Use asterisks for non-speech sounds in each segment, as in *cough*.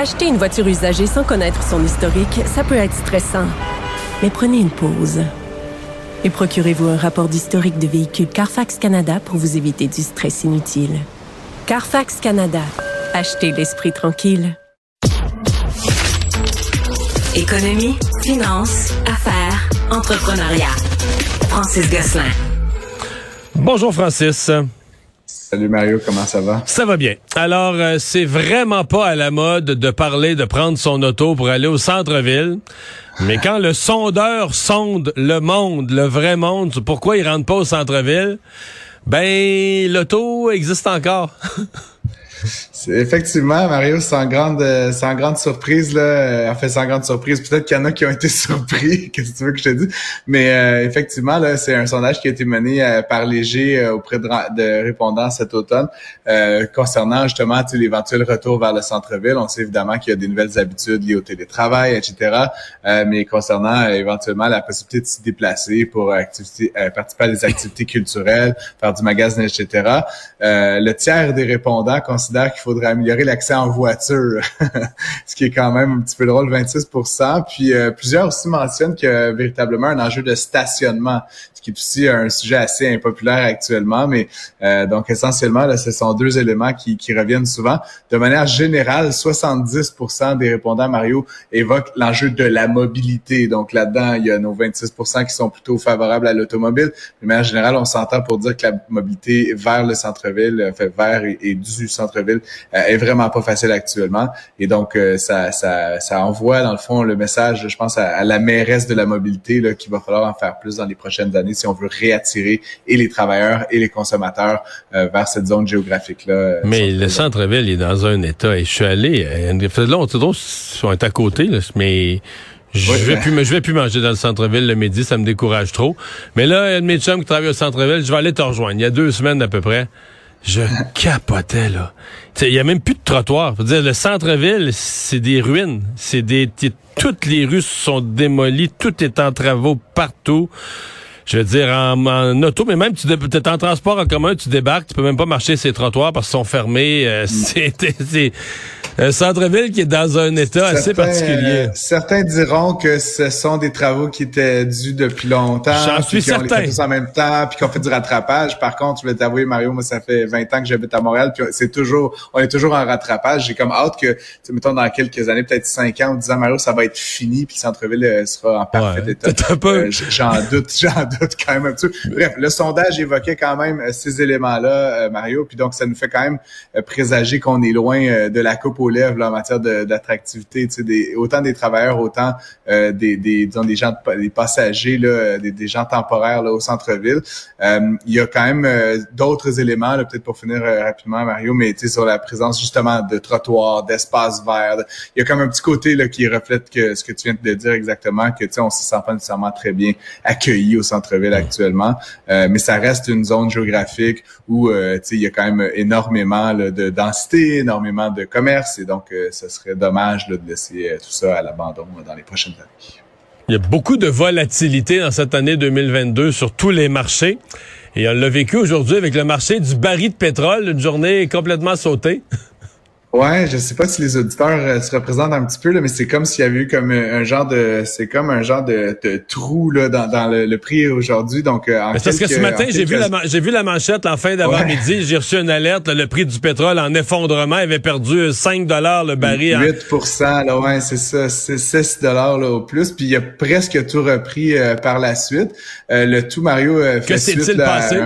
Acheter une voiture usagée sans connaître son historique, ça peut être stressant. Mais prenez une pause. Et procurez-vous un rapport d'historique de véhicule Carfax Canada pour vous éviter du stress inutile. Carfax Canada. Achetez l'esprit tranquille. Économie, finance, affaires, entrepreneuriat. Francis Gosselin. Bonjour Francis. Salut Mario, comment ça va? Ça va bien. Alors, euh, c'est vraiment pas à la mode de parler de prendre son auto pour aller au centre-ville. Mais *laughs* quand le sondeur sonde le monde, le vrai monde, pourquoi il rentre pas au centre-ville, ben l'auto existe encore. *laughs* Effectivement, Mario, sans grande, euh, sans grande surprise là, euh, en fait sans grande surprise. Peut-être qu'il y en a qui ont été *laughs* surpris. Qu'est-ce que tu veux que je te dise? Mais euh, effectivement, là, c'est un sondage qui a été mené par Léger auprès de, de, répondants cet automne concernant justement l'éventuel retour vers le centre-ville. On sait évidemment qu'il y a des nouvelles habitudes liées au télétravail, etc. mais concernant éventuellement la possibilité de s'y déplacer pour activité, participer à des activités culturelles, faire du magasin, etc. le tiers des répondants considère qu'il faudrait améliorer l'accès en voiture, *laughs* ce qui est quand même un petit peu drôle, 26% Puis euh, plusieurs aussi mentionnent y a véritablement un enjeu de stationnement, ce qui est aussi un sujet assez impopulaire actuellement. Mais euh, donc essentiellement, là, ce sont deux éléments qui, qui reviennent souvent. De manière générale, 70% des répondants Mario évoquent l'enjeu de la mobilité. Donc là-dedans, il y a nos 26% qui sont plutôt favorables à l'automobile. De manière générale, on s'entend pour dire que la mobilité vers le centre-ville, fait vers et, du centre-ville, euh, est vraiment pas facile actuellement. Et donc, euh, ça, ça, ça envoie, dans le fond, le message, je pense, à, la mairesse de la mobilité là, qu'il va falloir en faire plus dans les prochaines années si on veut réattirer et les travailleurs et les consommateurs euh, vers cette zone géographique-là. Mais le centre-ville est dans un état, et je suis allé, là, on sont à côté, là, mais... Je vais plus, je vais plus manger dans le centre-ville le midi, ça me décourage trop. Mais là, il y a de mes chums qui travaillent au centre-ville, je vais aller te rejoindre. Il y a deux semaines à peu près. Je capotais, là. Il y a même plus de trottoir. Faut dire, le centre-ville, c'est des ruines. C'est des, toutes les rues sont démolies. Tout est en travaux partout. Je veux dire, en, auto, mais même tu es en transport en commun, tu débarques, tu peux même pas marcher ces trottoirs parce qu'ils sont fermés. Euh, mm. *laughs* c'est un centre-ville qui est dans un état assez particulier. Euh, certains diront que ce sont des travaux qui étaient dus depuis longtemps. J'en suis certain. tous en même temps, puis qu'on fait du rattrapage. Par contre, je vais t'avouer, Mario, moi, ça fait 20 ans que j'habite à Montréal, puis c'est toujours, on est toujours en rattrapage. J'ai comme hâte que, mettons, dans quelques années, peut-être 5 ans, 10 ans, Mario, ça va être fini, puis le centre-ville euh, sera en parfait *laughs* état. Euh, j'en doute, *laughs* j'en doute *laughs* quand même. Bref, le sondage évoquait quand même ces éléments-là, Mario, puis donc ça nous fait quand même présager qu'on est loin de la coupe lève en matière d'attractivité, des, autant des travailleurs, autant euh, des, des, disons, des gens, des passagers, là, des, des gens temporaires là, au centre-ville. Euh, il y a quand même euh, d'autres éléments, peut-être pour finir rapidement, Mario, mais sur la présence justement de trottoirs, d'espaces verts. Il y a comme un petit côté là, qui reflète que ce que tu viens de dire exactement, que on se sent pas nécessairement très bien accueilli au centre-ville actuellement, mais ça reste une zone géographique où il y a quand même énormément de densité, énormément de commerce, et donc ce serait dommage de laisser euh, tout ça à l'abandon dans les prochaines années. Il y a beaucoup de volatilité dans cette année 2022 sur tous les marchés. Et on l'a vécu aujourd'hui avec le marché du baril de pétrole, une journée complètement sautée. *laughs* Ouais, je sais pas si les auditeurs euh, se représentent un petit peu là, mais c'est comme s'il y avait eu comme un, genre de, c'est comme un genre de, trou là dans, dans le, prix aujourd'hui. Donc, euh, parce que ce matin j'ai vu la j'ai vu la manchette en fin d'avant-midi, j'ai reçu une alerte, le prix du pétrole en effondrement avait perdu 5 dollars le baril. 8% là, ouais, c'est ça, c'est 6 dollars là au plus, puis il a presque tout repris euh, par la suite. le tout Mario fait que s'est-il passé?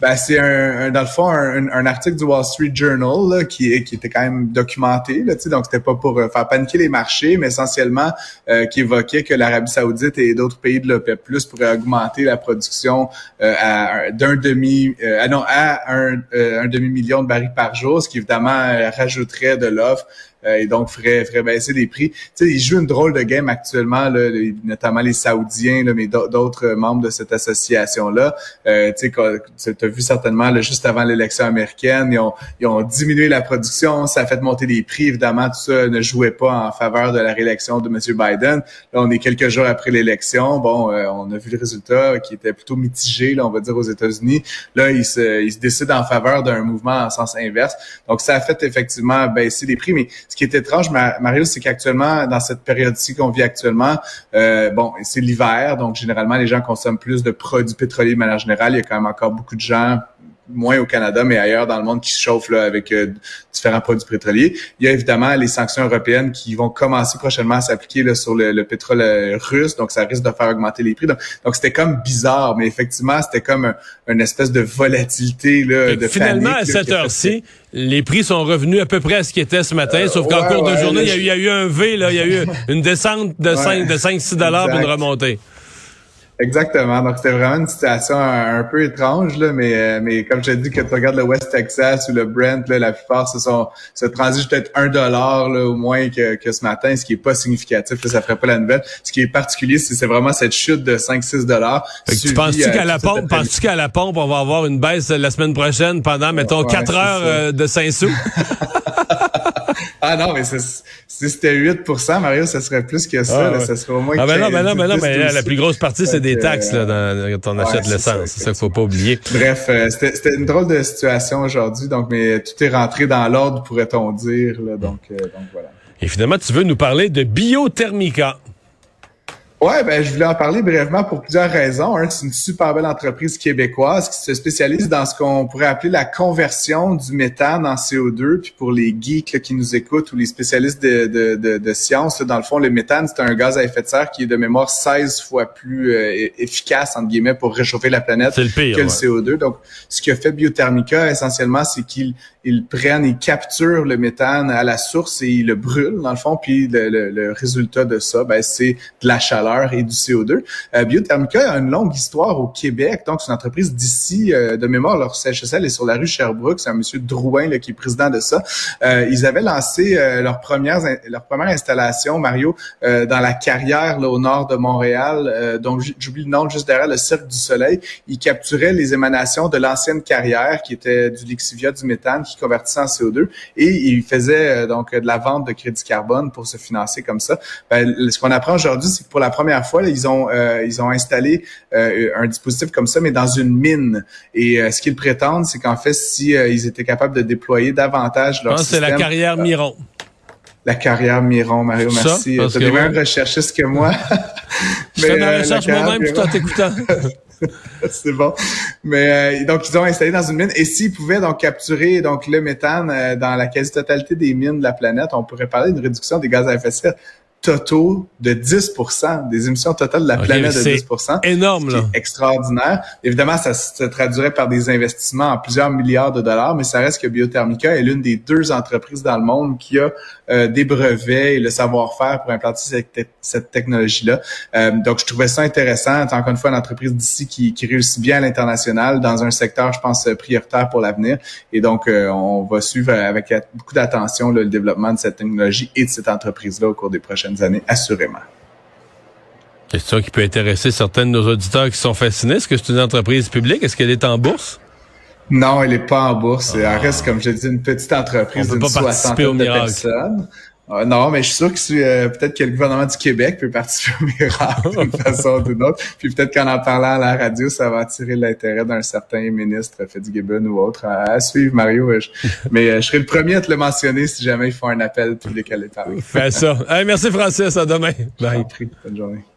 Ben, c'est un, dans le fond un, un, article du Wall Street Journal là, qui, qui était quand même documenté. Là, donc, c'était pas pour euh, faire paniquer les marchés, mais essentiellement euh, qui évoquait que l'Arabie Saoudite et d'autres pays de l'OPEP Plus pourraient augmenter la production euh, à d'un demi ah non, à un, un demi-million de barils par jour, ce qui évidemment rajouterait de l'offre et donc ferait, baisser les prix. Tu sais, ils jouent une drôle de game actuellement, là, notamment les Saoudiens, là, mais d'autres membres de cette association-là. sais, tu as vu certainement, là, juste avant l'élection américaine, ils ont, ils ont diminué la production, ça a fait monter les prix, évidemment, tout ça ne jouait pas en faveur de la réélection de M. Biden. Là, on est quelques jours après l'élection. Bon, euh, on a vu le résultat qui était plutôt mitigé, là, on va dire, aux États-Unis. Là, il se, il se décide en faveur d'un mouvement en sens inverse. Donc, ça a fait effectivement baisser les prix. Mais ce qui est étrange, Mario, c'est qu'actuellement, dans cette période-ci qu'on vit actuellement, euh, bon, c'est l'hiver, donc généralement, les gens consomment plus de produits pétroliers de manière générale. Il y a quand même encore beaucoup de gens moins au Canada, mais ailleurs dans le monde qui se chauffe là, avec euh, différents produits pétroliers. Il y a évidemment les sanctions européennes qui vont commencer prochainement à s'appliquer sur le, pétrole euh, russe, donc ça risque de faire augmenter les prix. Donc, c'était comme bizarre, mais effectivement, c'était comme une espèce de volatilité. Là, de finalement, à cette heure-ci, les prix sont revenus à peu près à ce qu'ils étaient ce matin, sauf qu'en cours de journée, il y, a eu, un V, là, il y a eu une descente de 5, de 5-6 dollars pour une remontée. Exactement. Donc, c'était vraiment une situation un, peu étrange, là, mais, euh, mais comme je t'ai dit, quand tu regardes le West Texas ou le Brent, là, la plupart se sont se transigent peut-être un dollar au moins que, que ce matin, ce qui est pas significatif. Là, ça ferait pas la nouvelle. Ce qui est particulier, c'est vraiment cette chute de 5-6 dollars. Tu penses-tu euh, qu'à la pompe, penses-tu qu'à la pompe, on va avoir une baisse la semaine prochaine pendant, mettons, 4 heures euh, de 5 sous? *laughs* ah non, mais si c'était 8% Mario, ça serait plus que ça. Ah, ça serait au moins ah, ben non, ben non, ben non, mais la plus grosse partie, c'est des taxes là, dans, quand on achète l'essence. C'est ça qu'il faut pas oublier. Bref, euh, c'était une drôle de situation aujourd'hui, donc mais tout est rentré dans l'ordre, pourrait-on dire. Là, donc, euh, donc voilà. Et finalement, tu veux nous parler de biothermica. Ouais, ben je voulais en parler brièvement pour plusieurs raisons. Un, c'est une super belle entreprise québécoise qui se spécialise dans ce qu'on pourrait appeler la conversion du méthane en CO2. Puis pour les geeks qui nous écoutent ou les spécialistes de, de, de, de sciences, dans le fond, le méthane, c'est un gaz à effet de serre qui est de mémoire 16 fois plus euh, efficace, entre guillemets, pour réchauffer la planète que le CO2. Donc, ce que fait Biothermica, essentiellement, c'est qu'ils ils prennent, ils capturent le méthane à la source et ils le brûlent, dans le fond. Puis le, le, le résultat de ça, ben, c'est de la chaleur et du CO2. Euh, Biothermica a une longue histoire au Québec, donc c'est une entreprise d'ici, euh, de mémoire, leur CHSL est sur la rue Sherbrooke, c'est un monsieur Drouin qui est président de ça. Euh, ils avaient lancé leur, première, leur première installation, Mario, dans la carrière là, au nord de Montréal, donc j'oublie le nom, juste derrière le Cirque du Soleil. Ils capturaient les émanations de l'ancienne carrière qui était du lixivia, du méthane, qui convertissait en CO2, et ils faisaient donc de la vente de crédit carbone pour se financer comme ça. Ben, ce qu'on apprend aujourd'hui, c'est que pour la première fois, ils ont euh, ils ont installé euh, un dispositif comme ça, mais dans une mine. Et euh, ce qu'ils prétendent, c'est qu'en fait, si ils étaient capables de déployer davantage leur système... C'est la carrière Miron. La carrière Miron, Mario, merci. Tu as même recherchiste que moi. Je fais *laughs* ma recherche moi-même tout en *laughs* t'écoutant. *laughs* c'est bon. Mais donc ils ont installé dans une mine et s'ils pouvaient donc capturer donc le méthane dans la quasi-totalité des mines de la planète, on pourrait parler d'une réduction des gaz à effet de serre totaux de 10 des émissions totales de la planète de 10 énorme, là. extraordinaire. Évidemment, ça se traduirait par des investissements en plusieurs milliards de dollars, mais ça reste que Biothermica est l'une des deux entreprises dans le monde qui a euh, des brevets et le savoir-faire pour implanter cette, cette technologie-là. Euh, donc, je trouvais ça intéressant. Encore une fois, une entreprise d'ici qui, qui réussit bien à l'international dans un secteur, je pense, prioritaire pour l'avenir. Et donc, euh, on va suivre avec beaucoup d'attention le développement de cette technologie et de cette entreprise-là au cours des prochaines années, assurément. Question qui peut intéresser certains de nos auditeurs qui sont fascinés. Est-ce que c'est une entreprise publique? Est-ce qu'elle est en bourse? Non, elle n'est pas en bourse. Elle ah. reste, comme je dis, une petite entreprise d'une soixantaine de personnes. Ah, non, mais je suis sûr que euh, peut-être que le gouvernement du Québec peut participer *laughs* au miracle d'une façon ou d'une autre. Puis peut-être qu'en en parlant à la radio, ça va attirer l'intérêt d'un certain ministre Fitzgibbon ou autre à, suivre, Mario. mais euh, je serai le premier à te le mentionner si jamais ils font un appel public à l'État. Fais ça. merci Francis, à demain. Bye. Bonne journée.